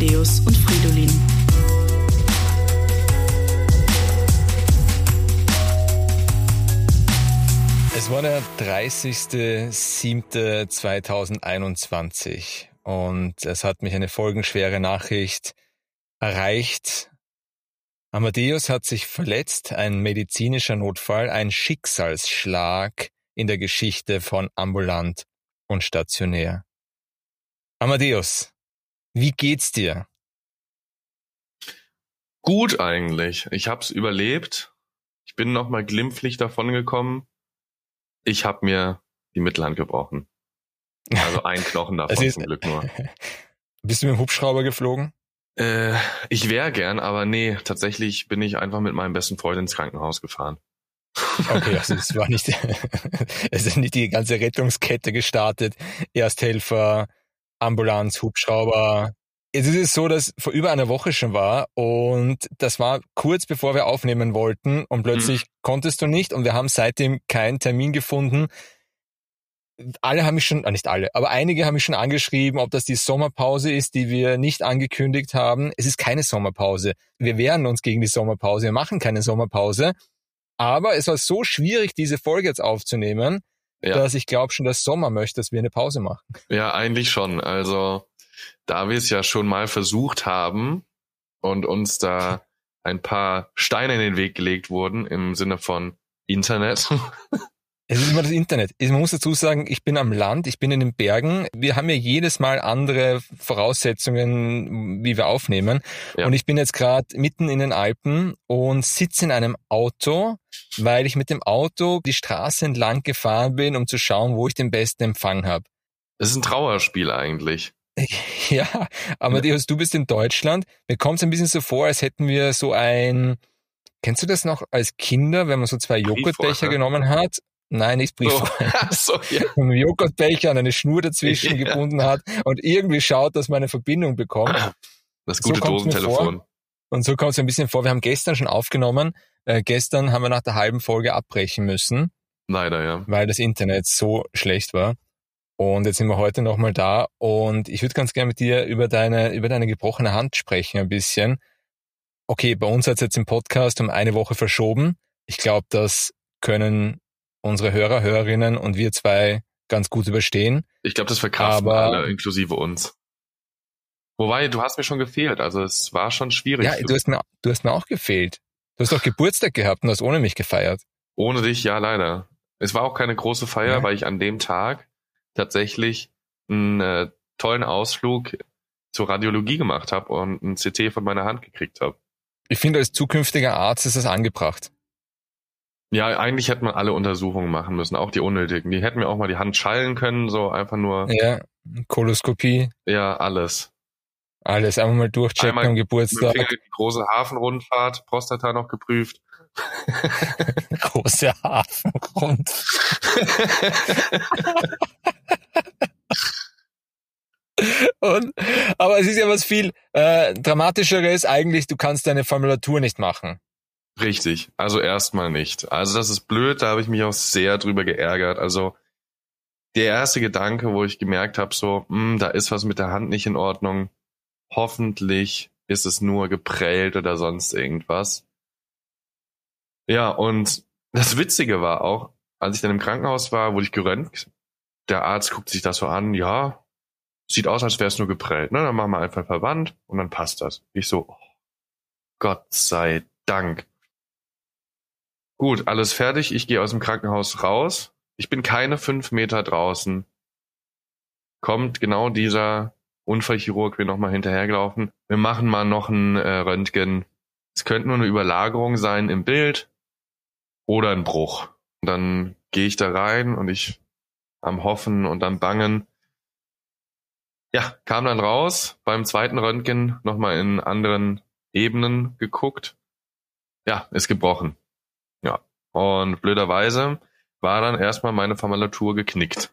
Amadeus und Fridolin. Es war der 30.07.2021 und es hat mich eine folgenschwere Nachricht erreicht. Amadeus hat sich verletzt, ein medizinischer Notfall, ein Schicksalsschlag in der Geschichte von ambulant und stationär. Amadeus, wie geht's dir? Gut eigentlich. Ich hab's überlebt. Ich bin nochmal glimpflich davongekommen ich habe mir die Mittelhand gebrochen. Also ein Knochen davon ist, zum Glück nur. Bist du mit dem Hubschrauber geflogen? Äh, ich wäre gern, aber nee, tatsächlich bin ich einfach mit meinem besten Freund ins Krankenhaus gefahren. Okay, also es war nicht, es ist nicht die ganze Rettungskette gestartet. Ersthelfer, Ambulanz, Hubschrauber. Jetzt ist es so, dass vor über einer Woche schon war und das war kurz bevor wir aufnehmen wollten und plötzlich mhm. konntest du nicht und wir haben seitdem keinen Termin gefunden. Alle haben mich schon, äh nicht alle, aber einige haben mich schon angeschrieben, ob das die Sommerpause ist, die wir nicht angekündigt haben. Es ist keine Sommerpause. Wir wehren uns gegen die Sommerpause. Wir machen keine Sommerpause. Aber es war so schwierig, diese Folge jetzt aufzunehmen, ja. dass ich glaube schon, dass Sommer möchte, dass wir eine Pause machen. Ja, eigentlich schon. Also da wir es ja schon mal versucht haben und uns da ein paar Steine in den Weg gelegt wurden im Sinne von Internet. Es ist immer das Internet. Man muss dazu sagen, ich bin am Land, ich bin in den Bergen. Wir haben ja jedes Mal andere Voraussetzungen, wie wir aufnehmen. Ja. Und ich bin jetzt gerade mitten in den Alpen und sitze in einem Auto, weil ich mit dem Auto die Straße entlang gefahren bin, um zu schauen, wo ich den besten Empfang habe. Es ist ein Trauerspiel eigentlich. Ja, aber ja. du bist in Deutschland. Mir kommt es ein bisschen so vor, als hätten wir so ein, kennst du das noch als Kinder, wenn man so zwei Joghurtbecher genommen hat? Nein, nicht. Oh, so, ja. Einen Joghurtbecher an eine Schnur dazwischen ja. gebunden hat und irgendwie schaut, dass man eine Verbindung bekommt. Das gute so Dosentelefon. Und so kommt es ein bisschen vor. Wir haben gestern schon aufgenommen. Äh, gestern haben wir nach der halben Folge abbrechen müssen. Leider, ja. Weil das Internet so schlecht war. Und jetzt sind wir heute nochmal da und ich würde ganz gerne mit dir über deine, über deine gebrochene Hand sprechen ein bisschen. Okay, bei uns hat es jetzt im Podcast um eine Woche verschoben. Ich glaube, das können unsere Hörer, Hörerinnen und wir zwei ganz gut überstehen. Ich glaube, das verkraften Aber, alle, inklusive uns. Wobei, du hast mir schon gefehlt, also es war schon schwierig. Ja, du hast, mir, du hast mir auch gefehlt. Du hast doch Geburtstag gehabt und hast ohne mich gefeiert. Ohne dich, ja, leider. Es war auch keine große Feier, ja. weil ich an dem Tag tatsächlich einen äh, tollen Ausflug zur Radiologie gemacht habe und ein CT von meiner Hand gekriegt habe. Ich finde, als zukünftiger Arzt ist das angebracht. Ja, eigentlich hätte man alle Untersuchungen machen müssen, auch die unnötigen. Die hätten mir auch mal die Hand schallen können, so einfach nur. Ja, Koloskopie. Ja, alles. Alles, einfach mal durchchecken einmal am Geburtstag. Die große Hafenrundfahrt, Prostata noch geprüft. große Hafenrundfahrt. Und, aber es ist ja was viel äh, dramatischeres eigentlich, du kannst deine Formulatur nicht machen. Richtig, also erstmal nicht. Also das ist blöd, da habe ich mich auch sehr drüber geärgert. Also der erste Gedanke, wo ich gemerkt habe, so, mh, hm, da ist was mit der Hand nicht in Ordnung. Hoffentlich ist es nur geprellt oder sonst irgendwas. Ja, und das Witzige war auch, als ich dann im Krankenhaus war, wurde ich geröntgt. Der Arzt guckt sich das so an, ja, sieht aus, als wäre es nur geprellt. Ne? Dann machen wir einfach Verband und dann passt das. Ich so, oh, Gott sei Dank. Gut, alles fertig. Ich gehe aus dem Krankenhaus raus. Ich bin keine fünf Meter draußen. Kommt genau dieser Unfallchirurg mir nochmal hinterhergelaufen. Wir machen mal noch ein äh, Röntgen. Es könnte nur eine Überlagerung sein im Bild oder ein Bruch. Und dann gehe ich da rein und ich am Hoffen und am Bangen. Ja, kam dann raus, beim zweiten Röntgen nochmal in anderen Ebenen geguckt. Ja, ist gebrochen. Ja. Und blöderweise war dann erstmal meine Formulatur geknickt.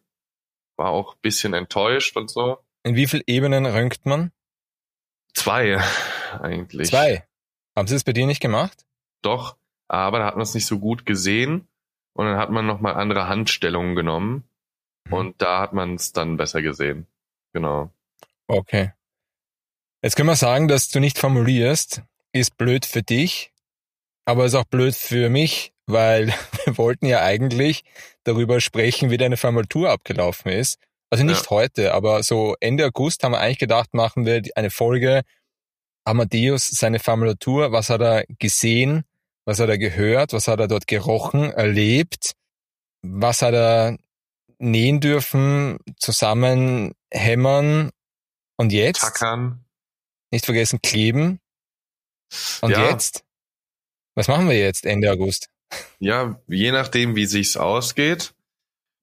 War auch bisschen enttäuscht und so. In wie viel Ebenen röntgt man? Zwei, eigentlich. Zwei? Haben Sie es bei dir nicht gemacht? Doch, aber da hat man es nicht so gut gesehen. Und dann hat man nochmal andere Handstellungen genommen. Mhm. Und da hat man es dann besser gesehen. Genau. Okay. Jetzt können wir sagen, dass du nicht formulierst, ist blöd für dich, aber ist auch blöd für mich, weil wir wollten ja eigentlich darüber sprechen, wie deine Formulatur abgelaufen ist. Also nicht ja. heute, aber so Ende August haben wir eigentlich gedacht, machen wir eine Folge Amadeus, seine Formulatur, was hat er gesehen, was hat er gehört, was hat er dort gerochen, erlebt, was hat er nähen dürfen, zusammen hämmern und jetzt? Tackern. Nicht vergessen, kleben. Und ja. jetzt? Was machen wir jetzt Ende August? Ja, je nachdem, wie sich's ausgeht.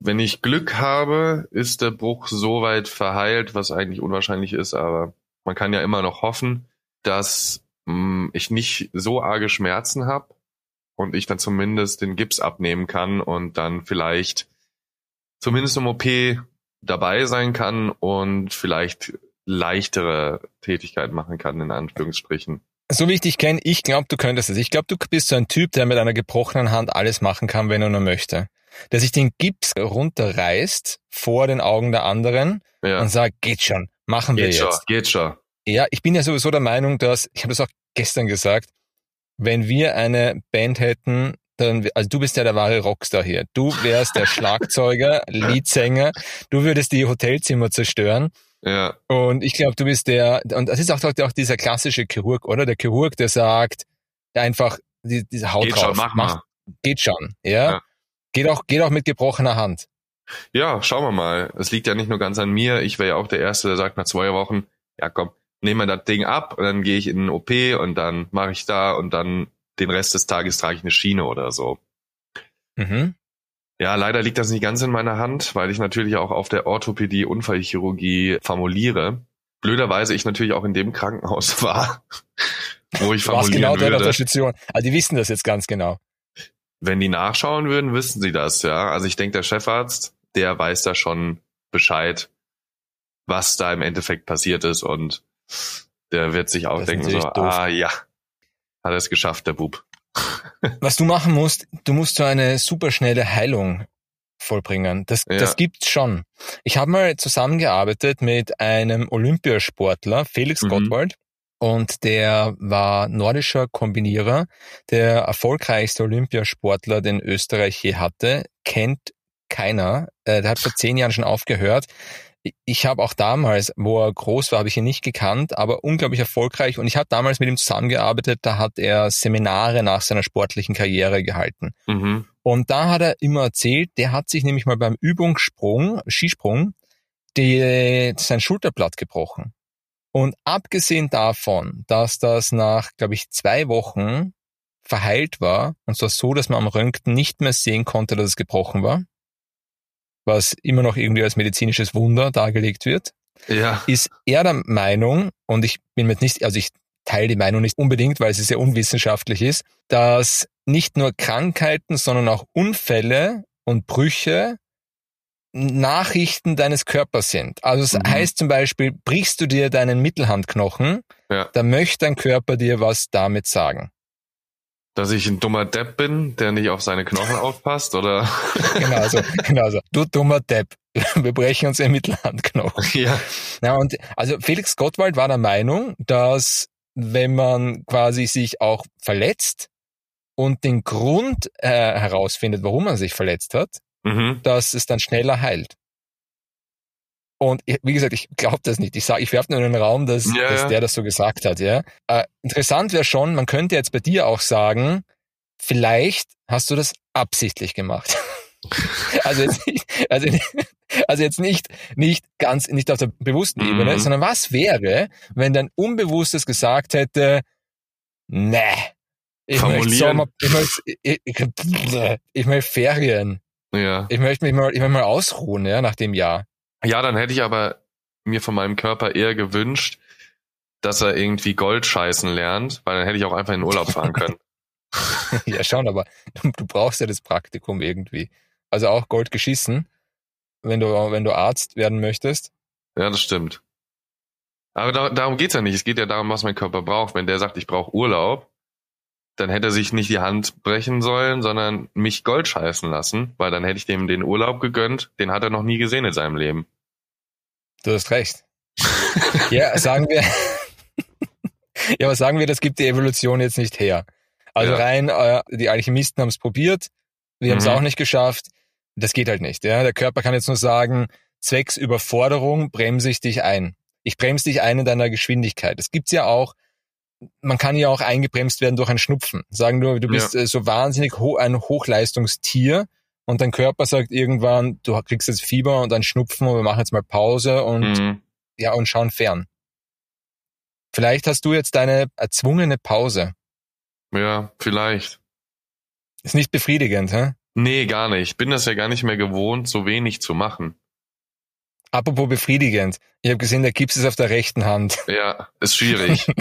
Wenn ich Glück habe, ist der Bruch so weit verheilt, was eigentlich unwahrscheinlich ist, aber man kann ja immer noch hoffen, dass mh, hm, ich nicht so arge Schmerzen habe und ich dann zumindest den Gips abnehmen kann und dann vielleicht zumindest im OP dabei sein kann und vielleicht leichtere Tätigkeit machen kann, in Anführungsstrichen. So wie ich dich kenne, ich glaube, du könntest es. Ich glaube, du bist so ein Typ, der mit einer gebrochenen Hand alles machen kann, wenn er nur möchte. Der sich den Gips runterreißt vor den Augen der anderen ja. und sagt, geht schon, machen wir geht jetzt. Schon, geht schon. Ja, ich bin ja sowieso der Meinung, dass, ich habe das auch gestern gesagt, wenn wir eine Band hätten, dann, also du bist ja der wahre Rockstar hier. Du wärst der Schlagzeuger, Leadsänger, du würdest die Hotelzimmer zerstören ja. Und ich glaube, du bist der, und das ist auch, auch dieser klassische Chirurg, oder? Der Chirurg, der sagt, der einfach die, diese Haut geht drauf schon, mach macht. Mal. Geht schon, ja? ja. Geht auch, geht auch mit gebrochener Hand. Ja, schauen wir mal. Es liegt ja nicht nur ganz an mir. Ich wäre ja auch der Erste, der sagt nach zwei Wochen, ja komm, nehmen wir das Ding ab und dann gehe ich in den OP und dann mache ich da und dann den Rest des Tages trage ich eine Schiene oder so. Mhm. Ja, leider liegt das nicht ganz in meiner Hand, weil ich natürlich auch auf der Orthopädie Unfallchirurgie formuliere. Blöderweise ich natürlich auch in dem Krankenhaus war, wo ich formulieren genau würde. Der Station. Also die wissen das jetzt ganz genau. Wenn die nachschauen würden, wissen sie das, ja. Also ich denke, der Chefarzt, der weiß da schon Bescheid, was da im Endeffekt passiert ist und der wird sich auch das denken so, doof. ah ja, hat er es geschafft, der Bub. Was du machen musst, du musst so eine superschnelle Heilung vollbringen. Das, ja. das gibt's schon. Ich habe mal zusammengearbeitet mit einem Olympiasportler, Felix mhm. Gottwald, und der war nordischer Kombinierer, der erfolgreichste Olympiasportler, den Österreich je hatte, kennt keiner. Äh, der hat vor zehn Jahren schon aufgehört ich habe auch damals, wo er groß war, habe ich ihn nicht gekannt, aber unglaublich erfolgreich. Und ich habe damals mit ihm zusammengearbeitet, da hat er Seminare nach seiner sportlichen Karriere gehalten. Mhm. Und da hat er immer erzählt, der hat sich nämlich mal beim Übungssprung, Skisprung, die, sein Schulterblatt gebrochen. Und abgesehen davon, dass das nach, glaube ich, zwei Wochen verheilt war, und zwar so, dass man am Röntgen nicht mehr sehen konnte, dass es gebrochen war, was immer noch irgendwie als medizinisches Wunder dargelegt wird, ja. ist er der Meinung, und ich bin mir nicht, also ich teile die Meinung nicht unbedingt, weil sie sehr unwissenschaftlich ist, dass nicht nur Krankheiten, sondern auch Unfälle und Brüche Nachrichten deines Körpers sind. Also es mhm. heißt zum Beispiel, brichst du dir deinen Mittelhandknochen, ja. dann möchte dein Körper dir was damit sagen. Dass ich ein dummer Depp bin, der nicht auf seine Knochen aufpasst, oder? Genau so, genau so. Du dummer Depp. Wir brechen uns den Mittelhandknochen. Ja. Ja, und also Felix Gottwald war der Meinung, dass wenn man quasi sich auch verletzt und den Grund äh, herausfindet, warum man sich verletzt hat, mhm. dass es dann schneller heilt. Und wie gesagt, ich glaube das nicht. Ich sage, ich werfe nur in den Raum, dass, ja, dass der das so gesagt hat. Ja. Äh, interessant wäre schon, man könnte jetzt bei dir auch sagen, vielleicht hast du das absichtlich gemacht. also jetzt nicht, also, also jetzt nicht, nicht ganz, nicht auf der bewussten mhm. Ebene, sondern was wäre, wenn dein Unbewusstes gesagt hätte, nee, ich möchte Sommer, ich möchte, ich, ich, ich möchte Ferien. Ja. Ich möchte mich mal, ich möchte mal ausruhen, ja, nach dem Jahr. Ja, dann hätte ich aber mir von meinem Körper eher gewünscht, dass er irgendwie Gold scheißen lernt, weil dann hätte ich auch einfach in den Urlaub fahren können. ja, schon, aber du, du, brauchst ja das Praktikum irgendwie. Also auch Gold geschissen, wenn du, wenn du Arzt werden möchtest. Ja, das stimmt. Aber da, darum geht's ja nicht. Es geht ja darum, was mein Körper braucht. Wenn der sagt, ich brauche Urlaub, dann hätte er sich nicht die Hand brechen sollen, sondern mich Gold scheißen lassen, weil dann hätte ich dem den Urlaub gegönnt. Den hat er noch nie gesehen in seinem Leben. Du hast recht. ja, sagen wir, ja, aber sagen wir, das gibt die Evolution jetzt nicht her. Also Ja. rein, äh, die Alchemisten haben es probiert, wir haben es Mhm. auch nicht geschafft. Das geht halt nicht. Ja? Der Körper kann jetzt nur sagen, zwecks Überforderung bremse ich dich ein. Ich bremse dich ein in deiner Geschwindigkeit. Das gibt's ja auch. Man kann ja auch eingebremst werden durch ein Schnupfen. Sagen nur, du bist äh, so wahnsinnig ho ein Hochleistungstier und dein Körper sagt irgendwann, du kriegst jetzt Fieber und ein Schnupfen und wir machen jetzt mal Pause und Mhm. ja und schauen fern. Vielleicht hast du jetzt deine erzwungene Pause. Ja, vielleicht. Ist nicht befriedigend, hä? Nee, gar nicht. Ich bin das ja gar nicht mehr gewohnt, so wenig zu machen. Apropos befriedigend. Ich habe gesehen, der Gips ist auf der rechten Hand. Ja, ist schwierig.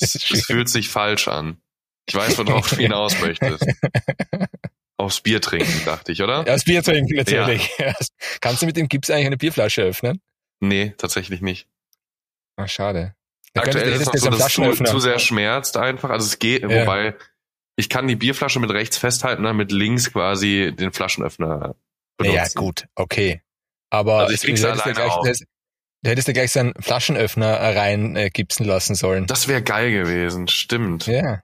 Es, es fühlt sich falsch an. Ich weiß, worauf du hinaus möchtest. Aufs Bier trinken, dachte ich, oder? Ja, das Bier trinken natürlich. Kannst du mit dem Gips eigentlich eine Bierflasche öffnen? Nee, tatsächlich nicht. Ach, schade. Da Aktuell ist es noch so, dass es zu, zu sehr schmerzt einfach. Also es geht, Ja. wobei ich kann die Bierflasche mit rechts festhalten, dann mit links quasi den Flaschenöffner benutzen. Ja, gut, okay. Aber Also ich krieg's ja alleine gleich, auf. du hättest- ja gleich so einen Flaschenöffner rein äh, gipsen lassen sollen. Das wäre geil gewesen, stimmt. ja,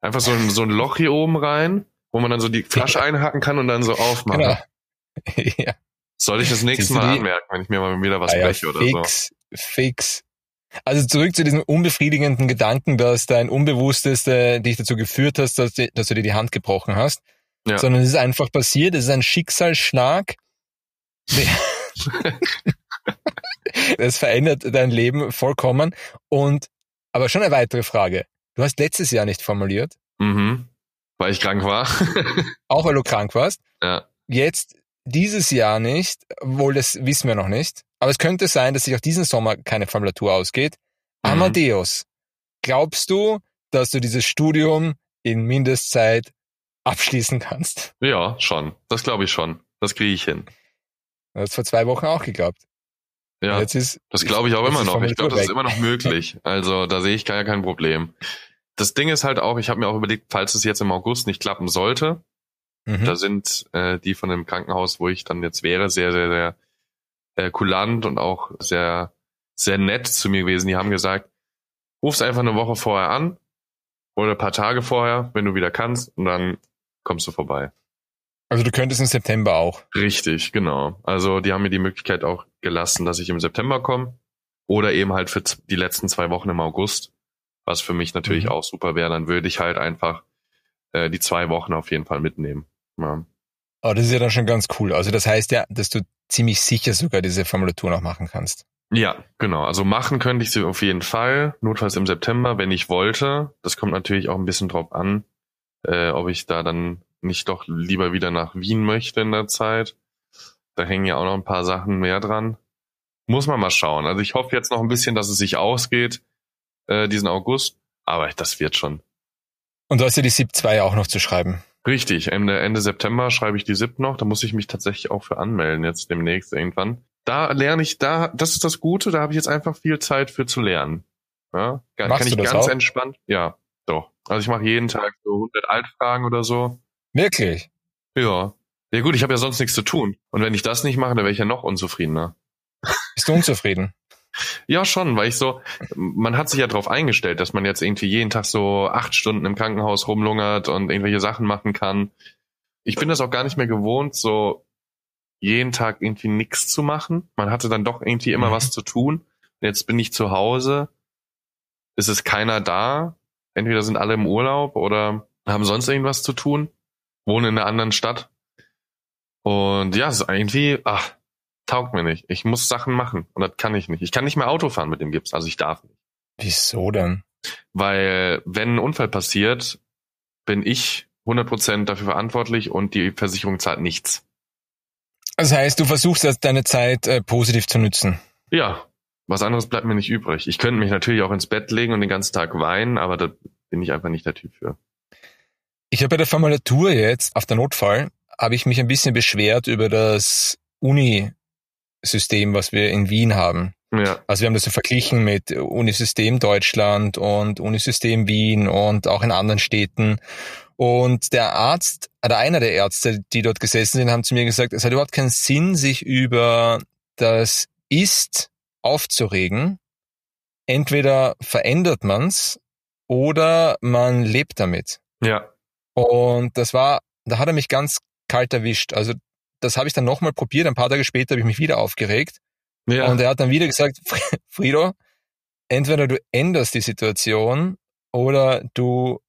Einfach so ein, so ein Loch hier oben rein, wo man dann so die Flasche einhaken kann und dann so aufmachen. genau. ja, Soll ich das nächste Mal anmerken, wenn ich mir mal wieder was ah, ja, breche oder so? fix, fix. Also zurück zu diesem unbefriedigenden Gedanken, dass dein Unbewusstes äh, dich dazu geführt hast, dass, die, dass du dir die Hand gebrochen hast. Ja. Sondern es ist einfach passiert, es ist ein Schicksalsschlag. Es verändert dein Leben vollkommen. Und aber schon eine weitere Frage. Du hast letztes Jahr nicht formuliert, Mhm. Weil ich krank war. auch weil du krank warst. ja. Jetzt dieses Jahr nicht, wohl das wissen wir noch nicht. Aber es könnte sein, dass sich auch diesen Sommer keine Formulatur ausgeht. Mhm. Amadeus, glaubst du, dass du dieses Studium in Mindestzeit abschließen kannst? Ja, schon. Das glaube ich schon. Das kriege ich hin. Du hast vor zwei Wochen auch geglaubt. Ja, Jetzt ist, das glaube ich auch immer noch. Ich glaube, das ist immer noch möglich. Also da sehe ich gar kein Problem. Das Ding ist halt auch, ich habe mir auch überlegt, falls es jetzt im August nicht klappen sollte, Mhm. da sind äh, die von dem Krankenhaus, wo ich dann jetzt wäre, sehr, sehr, sehr äh, kulant und auch sehr, sehr nett zu mir gewesen. Die haben gesagt, ruf's einfach eine Woche vorher an oder ein paar Tage vorher, wenn du wieder kannst, und dann kommst du vorbei. Also du könntest im September auch. Richtig, genau. Also die haben mir die Möglichkeit auch gelassen, dass ich im September komme oder eben halt für die letzten zwei Wochen im August, was für mich natürlich Mhm. auch super wäre. Dann würde ich halt einfach äh, die zwei Wochen auf jeden Fall mitnehmen. Ja. Aber das ist ja dann schon ganz cool. Also das heißt ja, dass du ziemlich sicher sogar diese Formulatur noch machen kannst. ja, genau. Also machen könnte ich sie auf jeden Fall, notfalls im September, wenn ich wollte. Das kommt natürlich auch ein bisschen drauf an, äh, ob ich da dann nicht doch lieber wieder nach Wien möchte in der Zeit. Da hängen ja auch noch ein paar Sachen mehr dran. Muss man mal schauen. Also ich hoffe jetzt noch ein bisschen, dass es sich ausgeht, äh, diesen August. Aber das wird schon. Und du hast ja die SIP 2 auch noch zu schreiben. Richtig. Ende, Ende September schreibe ich die SIP noch. Da muss ich mich tatsächlich auch für anmelden, jetzt demnächst irgendwann. Da lerne ich, da, das ist das Gute, da habe ich jetzt einfach viel Zeit für zu lernen. Ja, kann Machst kann ich ganz auch? entspannt. Ja, doch. Also ich mache jeden Tag so 100 Altfragen oder so. Wirklich? Ja. Ja gut, ich habe ja sonst nichts zu tun. Und wenn ich das nicht mache, dann wäre ich ja noch unzufriedener. Bist du unzufrieden? Ja, schon, weil ich so, man hat sich ja darauf eingestellt, dass man jetzt irgendwie jeden Tag so acht Stunden im Krankenhaus rumlungert und irgendwelche Sachen machen kann. Ich bin das auch gar nicht mehr gewohnt, so jeden Tag irgendwie nichts zu machen. Man hatte dann doch irgendwie immer Mhm. was zu tun. Jetzt bin ich zu Hause, es ist keiner da. Entweder sind alle im Urlaub oder haben sonst irgendwas zu tun, wohnen in einer anderen Stadt. Und ja, es ist irgendwie, ach, taugt mir nicht. Ich muss Sachen machen und das kann ich nicht. Ich kann nicht mehr Auto fahren mit dem Gips, also ich darf nicht. Wieso denn? Weil wenn ein Unfall passiert, bin ich 100% dafür verantwortlich und die Versicherung zahlt nichts. Das heißt, du versuchst jetzt deine Zeit äh, positiv zu nutzen. Ja, was anderes bleibt mir nicht übrig. Ich könnte mich natürlich auch ins Bett legen und den ganzen Tag weinen, aber da bin ich einfach nicht der Typ für. Ich habe bei der Formulatur jetzt auf der Notfall habe ich mich ein bisschen beschwert über das Uni-System, was wir in Wien haben. Ja, Also wir haben das so verglichen mit Unisystem Deutschland und Unisystem Wien und auch in anderen Städten. Und der Arzt, oder einer der Ärzte, die dort gesessen sind, haben zu mir gesagt, es hat überhaupt keinen Sinn, sich über das Ist aufzuregen. Entweder verändert man's oder man lebt damit. Ja. Und das war, da hat er mich ganz kalt erwischt. Also das habe ich dann nochmal probiert. Ein paar Tage später habe ich mich wieder aufgeregt. Ja. Und er hat dann wieder gesagt, Frido, entweder du änderst die Situation oder du,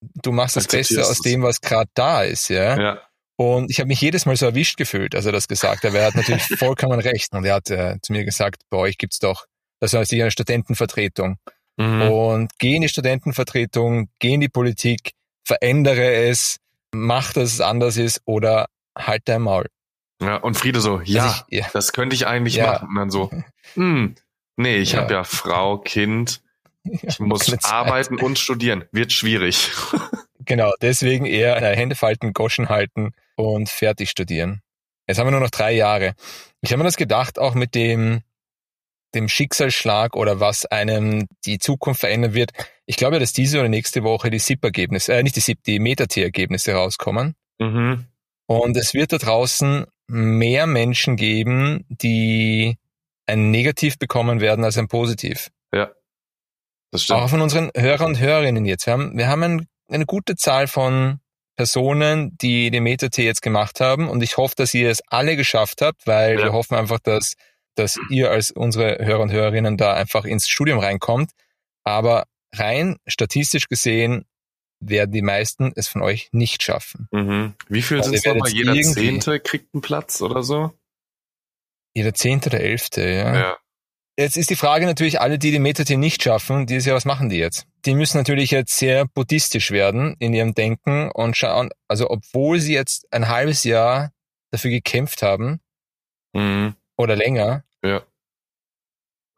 du machst das Beste aus es. dem, was gerade da ist, ja. ja. Und ich habe mich jedes Mal so erwischt gefühlt, als er das gesagt hat. Aber er hat natürlich vollkommen recht. Und er hat äh, zu mir gesagt, bei euch gibt's doch, das heißt eine Studentenvertretung. Mhm. Und geh in die Studentenvertretung, geh in die Politik, verändere es, mach, dass es anders ist oder halt dein Maul. ja. Und Friede so, ja, Also ich, ja. das könnte ich eigentlich Ja. machen. Und dann so, hm, nee, ich Ja. habe ja Frau, Kind, ich muss arbeiten und studieren. Wird schwierig. Genau, deswegen eher äh, Hände falten, Goschen halten und fertig studieren. Jetzt haben wir nur noch drei Jahre. Ich habe mir das gedacht, auch mit dem, dem Schicksalsschlag oder was einem die Zukunft verändern wird. Ich glaube, dass diese oder nächste Woche die SIP-Ergebnisse, äh, nicht die SIP, die Meta-T-Ergebnisse rauskommen. Mhm. Und es wird da draußen mehr Menschen geben, die ein Negativ bekommen werden als ein Positiv. Das stimmt. Auch von unseren Hörern und Hörerinnen jetzt. Wir haben, wir haben ein, eine gute Zahl von Personen, die den Meta-T jetzt gemacht haben und ich hoffe, dass ihr es alle geschafft habt, weil Ja. wir hoffen einfach, dass, dass ihr als unsere Hörer und Hörerinnen da einfach ins Studium reinkommt. Aber rein statistisch gesehen werden die meisten es von euch nicht schaffen. Mhm. Wie viel Also sind es nochmal? Jeder Zehnte kriegt einen Platz oder so? Jeder Zehnte oder Elfte, ja. Ja. Jetzt ist die Frage natürlich, alle, die die Meta-T nicht schaffen, dieses Jahr, was machen die jetzt? Die müssen natürlich jetzt sehr buddhistisch werden in ihrem Denken und schauen, also obwohl sie jetzt ein halbes Jahr dafür gekämpft haben Mhm. oder länger, Ja.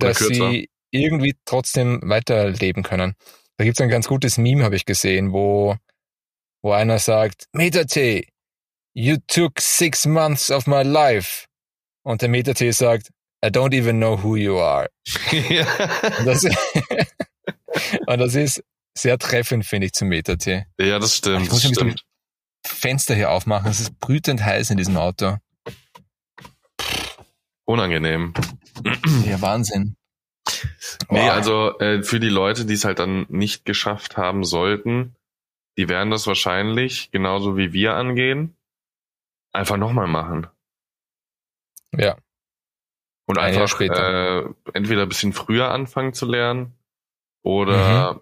Oder dass kürzer. sie irgendwie trotzdem weiterleben können. Da gibt's ein ganz gutes Meme, habe ich gesehen, wo, wo einer sagt, Meta-T, you took six months of my life. Und der Meta-T sagt, I don't even know who you are. Und das, und das ist sehr treffend, finde ich, zum Meta-T. ja, das stimmt. Ich muss Das stimmt. Fenster hier aufmachen, es ist brütend heiß in diesem Auto. Unangenehm. Ja, Wahnsinn. Nee, Boah. also äh, für die Leute, die es halt dann nicht geschafft haben sollten, die werden das wahrscheinlich, genauso wie wir angehen, einfach nochmal machen. Ja, Und Ein einfach später. äh, entweder ein bisschen früher anfangen zu lernen oder Mhm.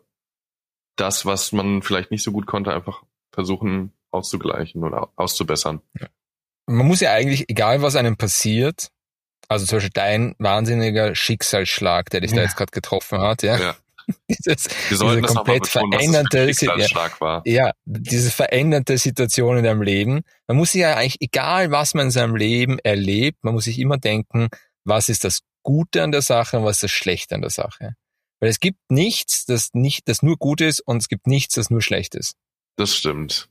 das, was man vielleicht nicht so gut konnte, einfach versuchen auszugleichen oder auszubessern. man muss ja eigentlich, egal was einem passiert, also zum Beispiel dein wahnsinniger Schicksalsschlag, der dich da Ja. jetzt gerade getroffen hat, ja. Ja. Dieses, diese komplett betonen, veränderte, war. ja, diese veränderte Situation in deinem Leben. Man muss sich ja eigentlich, egal was man in seinem Leben erlebt, man muss sich immer denken, was ist das Gute an der Sache und was ist das Schlechte an der Sache. Weil es gibt nichts, das nicht, das nur gut ist und es gibt nichts, das nur schlecht ist. Das stimmt.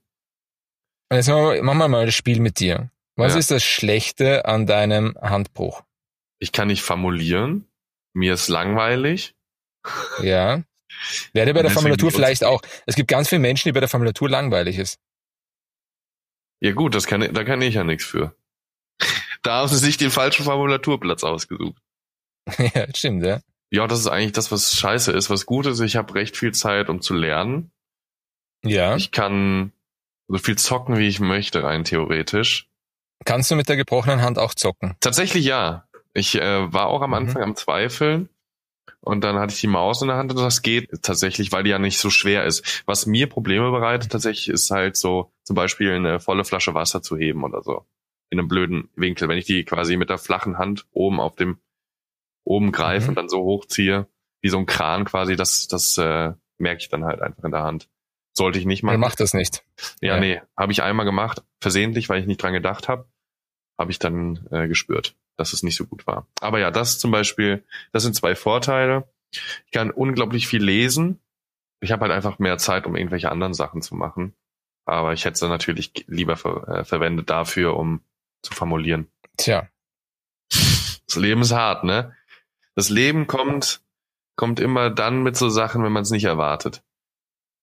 Und jetzt machen wir, machen wir mal das Spiel mit dir. Was Ja. ist das Schlechte an deinem Handbruch? Ich kann nicht formulieren. Mir ist langweilig. Ja. Wäre bei der Formulatur vielleicht auch. Es gibt ganz viele Menschen, die bei der Formulatur langweilig ist. Ja gut, das kann, da kann ich ja nichts für. Da haben sie sich den falschen Formulaturplatz ausgesucht. ja, stimmt, ja. Ja, das ist eigentlich das, was scheiße ist. Was gut ist, ich habe recht viel Zeit, um zu lernen. Ja. Ich kann so viel zocken, wie ich möchte, rein theoretisch. Kannst du mit der gebrochenen Hand auch zocken? Tatsächlich ja. Ich äh, war auch am Mhm. Anfang am Zweifeln. Und dann hatte ich die Maus in der Hand und das geht tatsächlich, weil die ja nicht so schwer ist. Was mir Probleme bereitet tatsächlich ist halt so zum Beispiel eine volle Flasche Wasser zu heben oder so. In einem blöden Winkel. Wenn ich die quasi mit der flachen Hand oben auf dem oben greife Mhm. und dann so hochziehe, wie so ein Kran quasi, das, das äh, merke ich dann halt einfach in der Hand. Sollte ich nicht Man machen. macht das nicht. Ja, Ja. nee, habe ich einmal gemacht, versehentlich, weil ich nicht dran gedacht habe, habe ich dann äh, gespürt, dass es nicht so gut war. Aber ja, das zum Beispiel, das sind zwei Vorteile. Ich kann unglaublich viel lesen. Ich habe halt einfach mehr Zeit, um irgendwelche anderen Sachen zu machen. Aber ich hätte es dann natürlich lieber ver äh, verwendet dafür, um zu formulieren. Tja. Das Leben ist hart, ne? Das Leben kommt, kommt immer dann mit so Sachen, wenn man es nicht erwartet.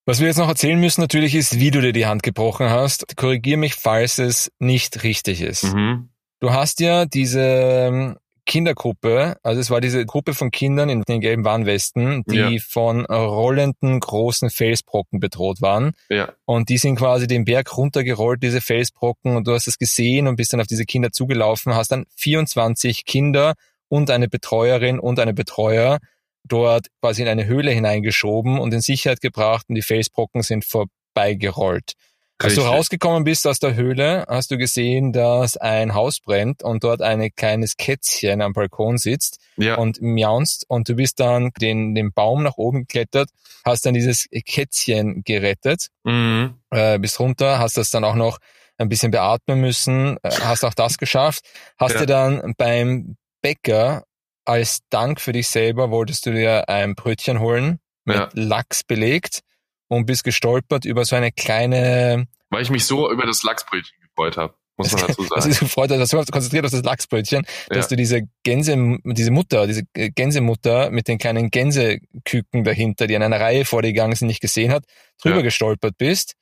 Was wir jetzt noch erzählen müssen natürlich ist, wie du dir die Hand gebrochen hast. Korrigier mich, falls es nicht richtig ist. Mhm. Du hast ja diese ähm, Kindergruppe, also es war diese Gruppe von Kindern in den gelben Warnwesten, die Ja. von rollenden großen Felsbrocken bedroht waren. Ja, Und die sind quasi den Berg runtergerollt, diese Felsbrocken, und du hast es gesehen und bist dann auf diese Kinder zugelaufen, hast dann 24 Kinder und eine Betreuerin und eine Betreuer dort quasi in eine Höhle hineingeschoben und in Sicherheit gebracht und die Felsbrocken sind vorbeigerollt. Als du rausgekommen bist aus der Höhle, hast du gesehen, dass ein Haus brennt und dort ein kleines Kätzchen am Balkon sitzt Ja, und miaunst und du bist dann den, den Baum nach oben geklettert, hast dann dieses Kätzchen gerettet, mhm. äh, bist runter, hast das dann auch noch ein bisschen beatmen müssen, äh, hast auch das geschafft, hast Ja. dir dann beim Bäcker als Dank für dich selber wolltest du dir ein Brötchen holen mit Ja. Lachs belegt und bist gestolpert über so eine kleine weil ich mich so über das Lachsbrötchen gefreut habe, muss man dazu Also sagen. ich gefreut, dass du konzentriert auf das Lachsbrötchen, dass Ja. du diese Gänse, diese Mutter, diese Gänsemutter mit den kleinen Gänseküken dahinter, die an einer Reihe vor dir gegangen sind, nicht gesehen hat, drüber Ja. gestolpert bist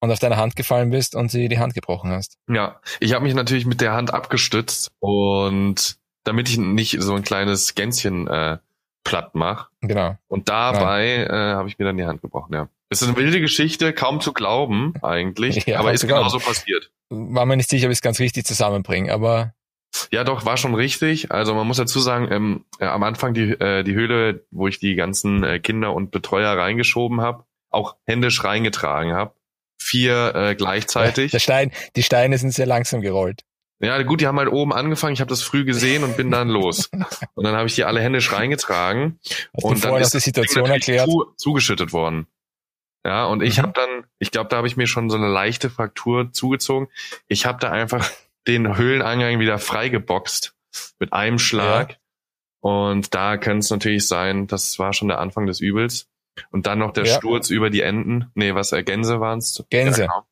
und auf deine Hand gefallen bist und sie die Hand gebrochen hast. Ja, ich habe mich natürlich mit der Hand abgestützt und damit ich nicht so ein kleines Gänschen äh, platt mache. Genau. Und dabei äh, habe ich mir dann die Hand gebrochen, ja. Es ist eine wilde Geschichte, kaum zu glauben eigentlich, Ja, aber ist glauben. genauso passiert. War mir nicht sicher, ob ich es ganz richtig zusammenbringe, aber Ja, doch, war schon richtig. Also man muss dazu sagen, ähm, äh, am Anfang die, äh, die Höhle, wo ich die ganzen äh, Kinder und Betreuer reingeschoben habe, auch händisch reingetragen habe. Vier äh, gleichzeitig. der Stein, die Steine sind sehr langsam gerollt. Ja, gut, die haben halt oben angefangen. Ich habe das früh gesehen und bin dann los. Und dann habe ich die alle händisch reingetragen. Hast und dann ist die Situation erklärt? Zu, zugeschüttet worden. Ja, und ich Mhm. habe dann, ich glaube, da habe ich mir schon so eine leichte Fraktur zugezogen. Ich habe da einfach den Höhleneingang wieder freigeboxt mit einem Schlag. Und da könnte es natürlich sein, das war schon der Anfang des Übels. Und dann noch der Ja. Sturz über die Enten. Nee, was, äh, Gänse waren's? Gänse. Ja, genau.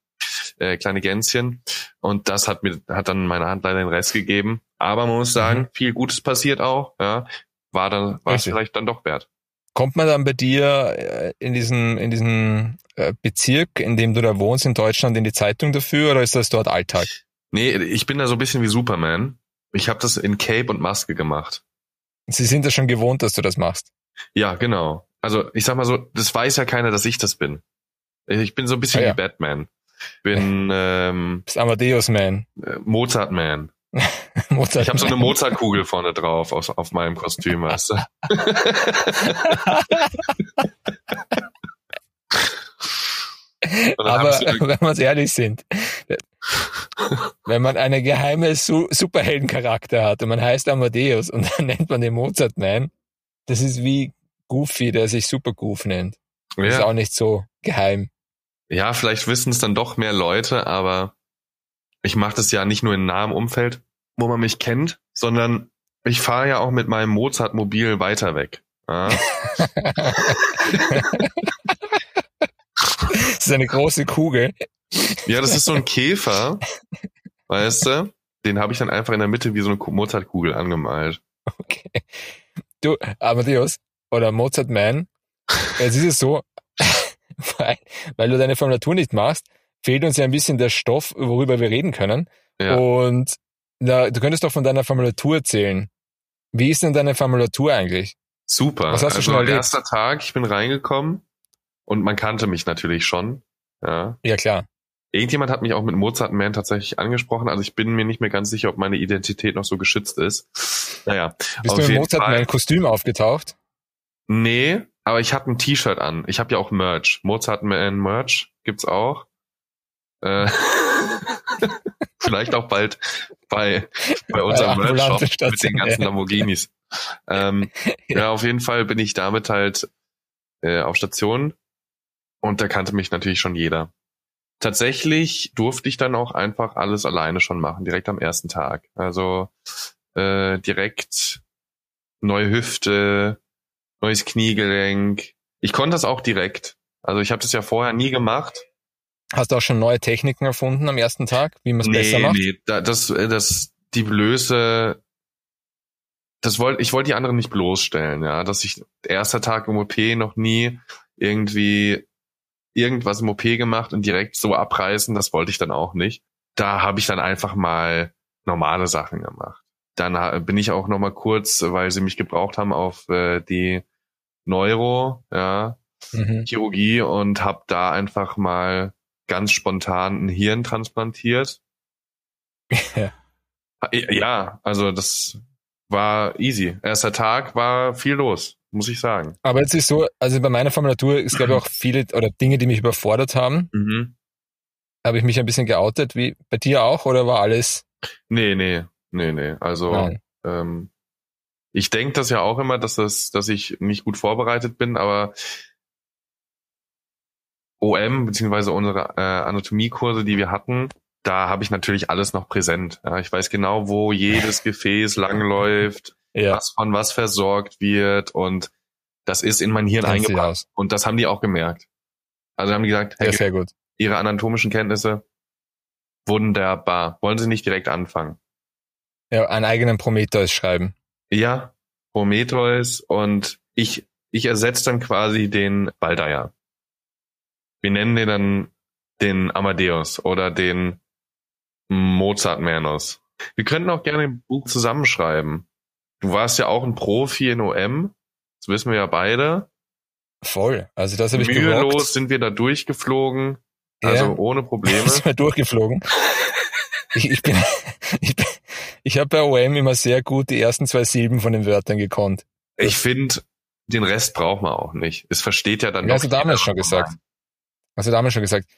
Äh, kleine Gänschen. Und das hat mir, hat dann meine Hand leider den Rest gegeben. Aber man muss sagen, Mhm. viel Gutes passiert auch. Ja, war dann, war es vielleicht dann doch wert. Kommt man dann bei dir äh, in diesen, in diesen äh, Bezirk, in dem du da wohnst, in Deutschland, in die Zeitung dafür oder ist das dort Alltag? Nee, ich bin da so ein bisschen wie Superman. Ich habe das in Cape und Maske gemacht. Sie sind ja schon gewohnt, dass du das machst. Ja, genau. Also ich sag mal so, das weiß ja keiner, dass ich das bin. Ich bin so ein bisschen Ah, ja. wie Batman. Bin ähm, bist Amadeus Man. äh, Mozart Man. Mozart Ich habe so eine. Mozartkugel vorne drauf aus, auf meinem Kostüm, weißt du? Aber wenn wir uns ehrlich sind, wenn man eine geheime Su Superheldencharakter hat und man heißt Amadeus und dann nennt man den Mozart Man, das ist wie Goofy, der sich Super Goof nennt. Das ist ja, auch nicht so geheim. Ja, vielleicht wissen es dann doch mehr Leute, aber ich mache das ja nicht nur in nahem Umfeld, wo man mich kennt, sondern ich fahre ja auch mit meinem Mozart-Mobil weiter weg. Ja? Das ist eine große Kugel. Ja, das ist so ein Käfer, weißt du? Den habe ich dann einfach in der Mitte wie so eine Ku- Mozartkugel angemalt. Okay. Du, Amadeus oder Mozart Man, jetzt ist es so, weil, weil du deine Formulatur nicht machst, fehlt uns ja ein bisschen der Stoff, worüber wir reden können. Ja. Und na, du könntest doch von deiner Formulatur erzählen. Wie ist denn deine Formulatur eigentlich? Super. Was hast du also schon erlebt? erster Tag, ich bin reingekommen und man kannte mich natürlich schon. Ja. Ja, klar. Irgendjemand hat mich auch mit Mozart Man tatsächlich angesprochen. Also ich bin mir nicht mehr ganz sicher, ob meine Identität noch so geschützt ist. Naja. Bist du im Mozart. Man Kostüm aufgetaucht? Nee, aber ich habe ein T-Shirt an. Ich habe ja auch Merch. Mozart Man Merch gibt's auch. Äh, vielleicht auch bald bei, bei unserem ambulanten Merch-Shop mit den ganzen. Lamborghinis. Ähm, ja, auf jeden Fall bin ich damit halt äh, auf Station und da kannte mich natürlich schon jeder. Tatsächlich durfte ich dann auch einfach alles alleine schon machen, direkt am ersten Tag. Also äh, direkt neue Hüfte, neues Kniegelenk. Ich konnte das auch direkt. Also ich habe das ja vorher nie gemacht. Hast du auch schon neue Techniken erfunden am ersten Tag, wie man es besser macht? nee, da, das, äh, das, die Blöße, das wollte, ich wollte die anderen nicht bloßstellen, ja, dass ich erster Tag im OP noch nie irgendwie irgendwas im OP gemacht und direkt so abreißen, das wollte ich dann auch nicht. Da habe ich dann einfach mal normale Sachen gemacht. Dann bin ich auch noch mal kurz, weil sie mich gebraucht haben, auf äh, die Neuro, ja, mhm. Chirurgie und habe da einfach mal ganz spontan ein Hirn transplantiert. Ja. ja, also das war easy. Erster Tag war viel los, muss ich sagen. Aber jetzt ist so, also bei meiner Formulatur ist glaube ich auch viele oder Dinge, die mich überfordert haben. Mhm. Habe ich mich ein bisschen geoutet, wie bei dir auch, oder war alles? Nee, nee, nee, nee. Also ähm, ich denke das ja auch immer, dass das, dass ich nicht gut vorbereitet bin, aber OM beziehungsweise unsere äh, Anatomiekurse, die wir hatten, da habe ich natürlich alles noch präsent. Ja, ich weiß genau, wo jedes Gefäß langläuft, ja. was von was versorgt wird und das ist in mein Hirn Kennst eingebracht. Und das haben die auch gemerkt. Also haben die gesagt, hey, ja, sehr gut. ihre anatomischen Kenntnisse wunderbar. Wollen sie nicht direkt anfangen? Ja, einen eigenen Prometheus schreiben. Ja, Prometheus und ich, ich ersetze dann quasi den Baldaya. Wir nennen den dann den Amadeus oder den Mozart Manos. Wir könnten auch gerne ein Buch zusammenschreiben. Du warst ja auch ein Profi in OM. Das wissen wir ja beide. Voll. Also das habe ich Mühelos gerockt. sind wir da durchgeflogen. Also ja. ohne Probleme. sind wir durchgeflogen. Ich, ich bin, ich, bin, ich habe bei OM immer sehr gut die ersten zwei Silben von den Wörtern gekonnt. Ich finde, den Rest braucht man auch nicht. Es versteht ja dann ja, doch. Hast du damals schon gesagt. Hast du damals schon gesagt.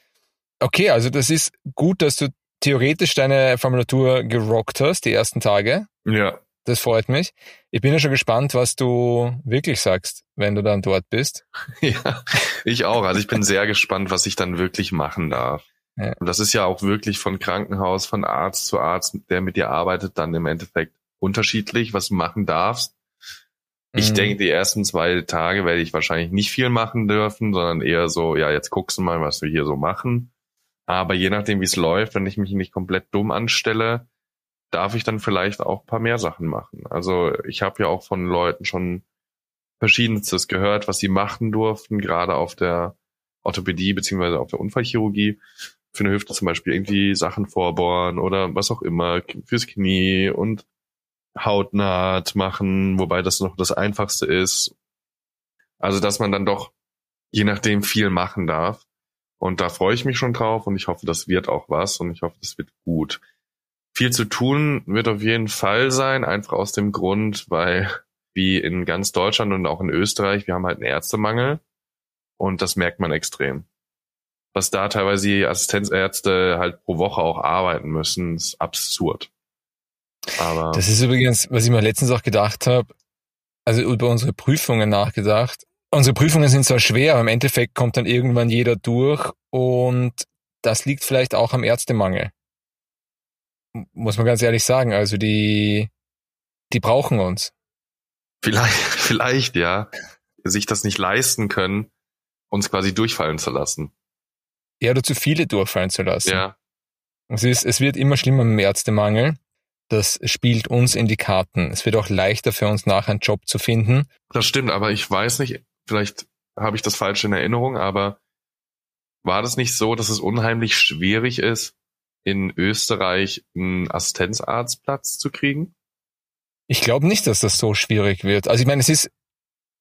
Okay, also das ist gut, dass du theoretisch deine Formulatur gerockt hast, die ersten Tage. Ja. Das freut mich. Ich bin ja schon gespannt, was du wirklich sagst, wenn du dann dort bist. Ja, ich auch. Also ich bin sehr gespannt, was ich dann wirklich machen darf. Ja. Und das ist ja auch wirklich von Krankenhaus, von Arzt zu Arzt, der mit dir arbeitet, dann im Endeffekt unterschiedlich, was du machen darfst. Ich mhm. denke, die ersten zwei Tage werde ich wahrscheinlich nicht viel machen dürfen, sondern eher so, ja, jetzt guckst du mal, was wir hier so machen. Aber je nachdem, wie es läuft, wenn ich mich nicht komplett dumm anstelle, darf ich dann vielleicht auch paar mehr Sachen machen. Also ich habe ja auch von Leuten schon verschiedenstes gehört, was sie machen durften, gerade auf der Orthopädie beziehungsweise auf der Unfallchirurgie. Für eine Hüfte zum Beispiel irgendwie Sachen vorbohren oder was auch immer, fürs Knie und Hautnaht machen, wobei das noch das Einfachste ist. Also, dass man dann doch je nachdem viel machen darf. Und da freue ich mich schon drauf und ich hoffe, das wird auch was und ich hoffe, das wird gut. Viel zu tun wird auf jeden Fall sein, einfach aus dem Grund, weil wie in ganz Deutschland und auch in Österreich, wir haben halt einen Ärztemangel und das merkt man extrem. Was da teilweise die Assistenzärzte halt pro Woche auch arbeiten müssen, ist absurd. Aber das ist übrigens, was ich mir letztens auch gedacht habe, also über unsere Prüfungen nachgedacht unsere Prüfungen sind zwar schwer, aber im Endeffekt kommt dann irgendwann jeder durch und das liegt vielleicht auch am Ärztemangel. Muss man ganz ehrlich sagen. Also die, die brauchen uns. Vielleicht, vielleicht, ja. Sich das nicht leisten können, uns quasi durchfallen zu lassen. Ja, oder zu viele durchfallen zu lassen. Ja. Es ist, es wird immer schlimmer mit dem Ärztemangel. Das spielt uns in die Karten. Es wird auch leichter für uns nachher einen Job zu finden. Das stimmt, aber ich weiß nicht, vielleicht habe ich das falsch in Erinnerung, aber war das nicht so, dass es unheimlich schwierig ist, in Österreich einen Assistenzarztplatz zu kriegen? Ich glaube nicht, dass das so schwierig wird. Also ich meine, es ist,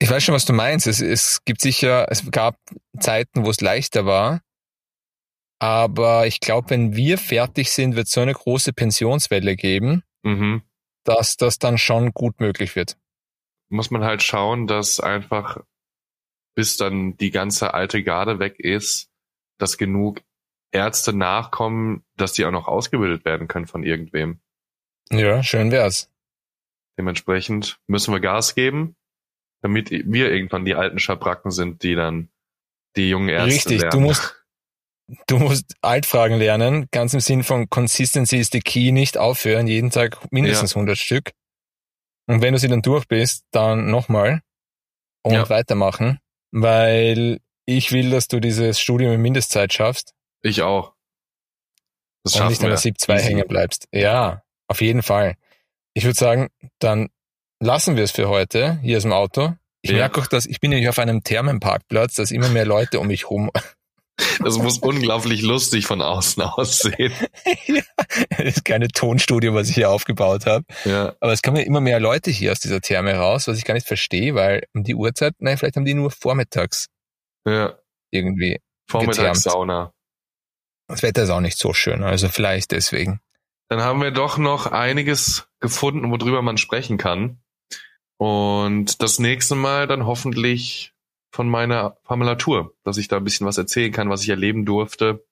ich weiß schon, was du meinst. Es, es gibt sicher, es gab Zeiten, wo es leichter war. Aber ich glaube, wenn wir fertig sind, wird es so eine große Pensionswelle geben, mhm. dass das dann schon gut möglich wird. Muss man halt schauen, dass einfach bis dann die ganze alte Garde weg ist, dass genug Ärzte nachkommen, dass die auch noch ausgebildet werden können von irgendwem. Ja, schön wär's. Dementsprechend müssen wir Gas geben, damit wir irgendwann die alten Schabracken sind, die dann die jungen Ärzte Richtig, lernen. du musst, du musst Altfragen lernen, ganz im Sinn von Consistency is the key, nicht aufhören, jeden Tag mindestens ja. 100 Stück. Und wenn du sie dann durch bist, dann nochmal und ja. weitermachen weil ich will, dass du dieses Studium in Mindestzeit schaffst. Ich auch. Das und nicht an der SIP 2 hängen bleibst. Ja, auf jeden Fall. Ich würde sagen, dann lassen wir es für heute hier aus dem Auto. Ich ja. merke auch, dass ich bin nämlich auf einem Thermenparkplatz, dass immer mehr Leute um mich rum Das muss unglaublich lustig von außen aussehen. ja, das ist keine Tonstudio, was ich hier aufgebaut habe. Ja. Aber es kommen ja immer mehr Leute hier aus dieser Therme raus, was ich gar nicht verstehe, weil um die Uhrzeit, nein, vielleicht haben die nur vormittags Ja. irgendwie. Vormittagssauna. Das Wetter ist auch nicht so schön, also vielleicht deswegen. Dann haben wir doch noch einiges gefunden, worüber man sprechen kann. Und das nächste Mal dann hoffentlich von meiner Pamela Tour, dass ich da ein bisschen was erzählen kann, was ich erleben durfte.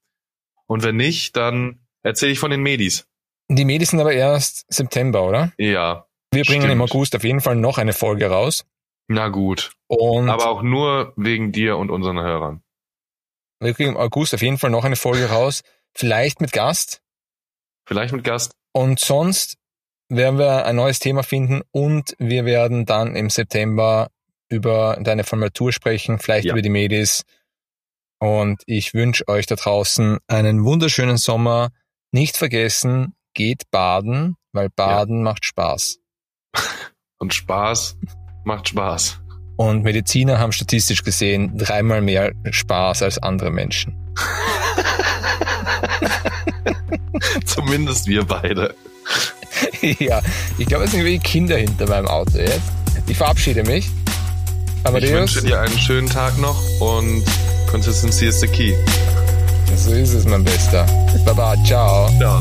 Und wenn nicht, dann erzähle ich von den Medis. Die Medis sind aber erst September, oder? Ja. Wir bringen Stimmt. im August auf jeden Fall noch eine Folge raus. Na gut. Und Aber auch nur wegen dir und unseren Hörern. wir kriegen im August auf jeden Fall noch eine Folge raus. Vielleicht mit Gast. Vielleicht mit Gast. Und sonst werden wir ein neues Thema finden und wir werden dann im September über deine Formatur sprechen, vielleicht Ja. über die Medis. Und ich wünsche euch da draußen einen wunderschönen Sommer. Nicht vergessen, geht baden, weil baden macht Spaß. Und Spaß macht Spaß. Und Mediziner haben statistisch gesehen dreimal mehr Spaß als andere Menschen. Zumindest wir beide. ja, ich glaube, es sind irgendwie Kinder hinter meinem Auto jetzt. Ich verabschiede mich. Ich Amadeus, wünsche dir einen schönen Tag noch und Consistency is the key. so ist es, mein Bester. Baba, ciao. Ja.